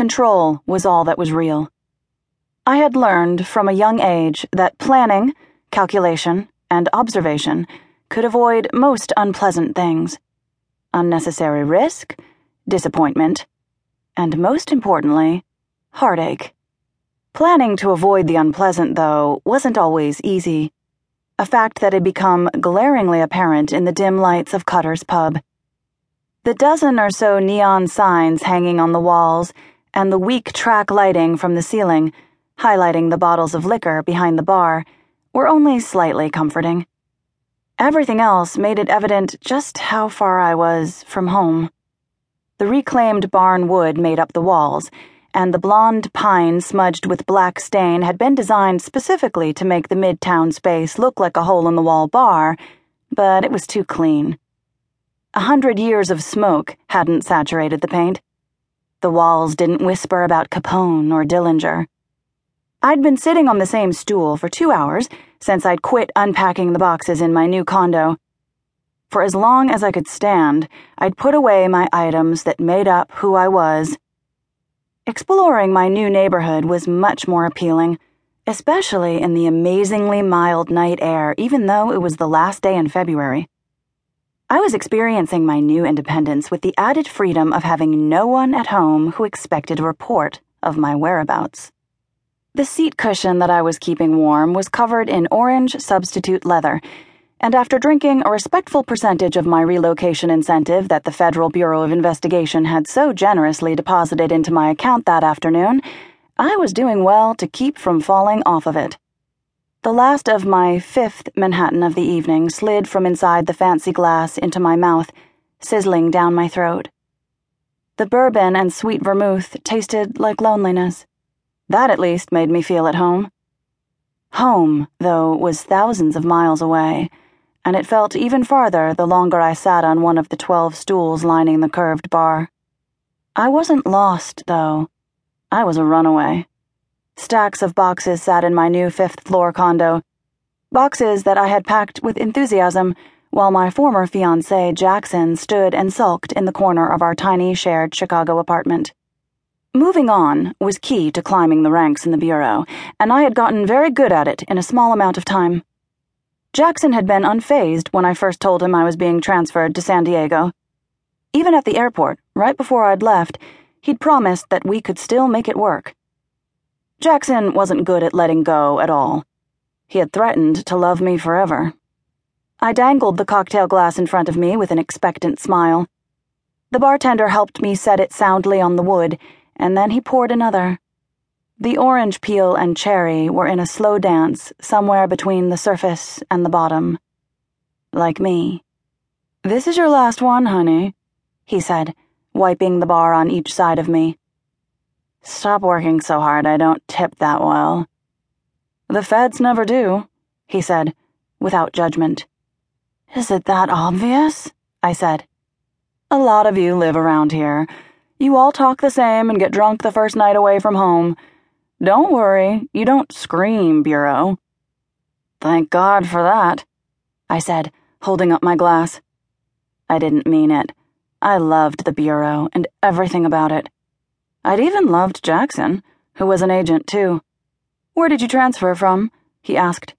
Control was all that was real. I had learned from a young age that planning, calculation, and observation could avoid most unpleasant things unnecessary risk, disappointment, and most importantly, heartache. Planning to avoid the unpleasant, though, wasn't always easy, a fact that had become glaringly apparent in the dim lights of Cutter's pub. The dozen or so neon signs hanging on the walls and the weak track lighting from the ceiling, highlighting the bottles of liquor behind the bar, were only slightly comforting. Everything else made it evident just how far I was from home. The reclaimed barn wood made up the walls, and the blonde pine smudged with black stain had been designed specifically to make the midtown space look like a hole in the wall bar, but it was too clean. A hundred years of smoke hadn't saturated the paint. The walls didn't whisper about Capone or Dillinger. I'd been sitting on the same stool for two hours since I'd quit unpacking the boxes in my new condo. For as long as I could stand, I'd put away my items that made up who I was. Exploring my new neighborhood was much more appealing, especially in the amazingly mild night air, even though it was the last day in February. I was experiencing my new independence with the added freedom of having no one at home who expected a report of my whereabouts. The seat cushion that I was keeping warm was covered in orange substitute leather, and after drinking a respectful percentage of my relocation incentive that the Federal Bureau of Investigation had so generously deposited into my account that afternoon, I was doing well to keep from falling off of it. The last of my fifth Manhattan of the evening slid from inside the fancy glass into my mouth, sizzling down my throat. The bourbon and sweet vermouth tasted like loneliness. That at least made me feel at home. Home, though, was thousands of miles away, and it felt even farther the longer I sat on one of the twelve stools lining the curved bar. I wasn't lost, though. I was a runaway. Stacks of boxes sat in my new fifth floor condo. Boxes that I had packed with enthusiasm, while my former fiance, Jackson, stood and sulked in the corner of our tiny shared Chicago apartment. Moving on was key to climbing the ranks in the Bureau, and I had gotten very good at it in a small amount of time. Jackson had been unfazed when I first told him I was being transferred to San Diego. Even at the airport, right before I'd left, he'd promised that we could still make it work. Jackson wasn't good at letting go at all. He had threatened to love me forever. I dangled the cocktail glass in front of me with an expectant smile. The bartender helped me set it soundly on the wood, and then he poured another. The orange peel and cherry were in a slow dance somewhere between the surface and the bottom. Like me. This is your last one, honey, he said, wiping the bar on each side of me. Stop working so hard, I don't tip that well. The feds never do, he said, without judgment. Is it that obvious? I said. A lot of you live around here. You all talk the same and get drunk the first night away from home. Don't worry, you don't scream, Bureau. Thank God for that, I said, holding up my glass. I didn't mean it. I loved the Bureau and everything about it. I'd even loved Jackson, who was an agent, too. Where did you transfer from? he asked.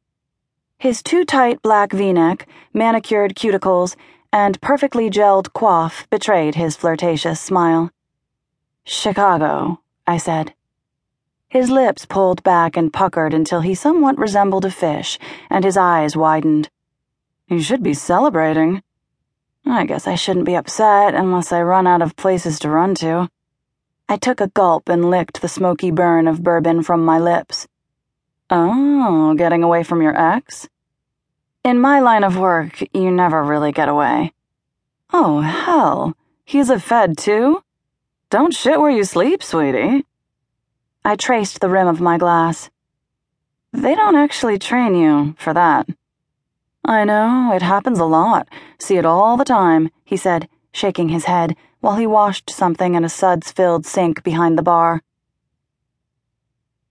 His too tight black v neck, manicured cuticles, and perfectly gelled coif betrayed his flirtatious smile. Chicago, I said. His lips pulled back and puckered until he somewhat resembled a fish, and his eyes widened. You should be celebrating. I guess I shouldn't be upset unless I run out of places to run to. I took a gulp and licked the smoky burn of bourbon from my lips. Oh, getting away from your ex? In my line of work, you never really get away. Oh, hell. He's a Fed, too? Don't shit where you sleep, sweetie. I traced the rim of my glass. They don't actually train you for that. I know, it happens a lot. See it all the time, he said, shaking his head while he washed something in a suds filled sink behind the bar.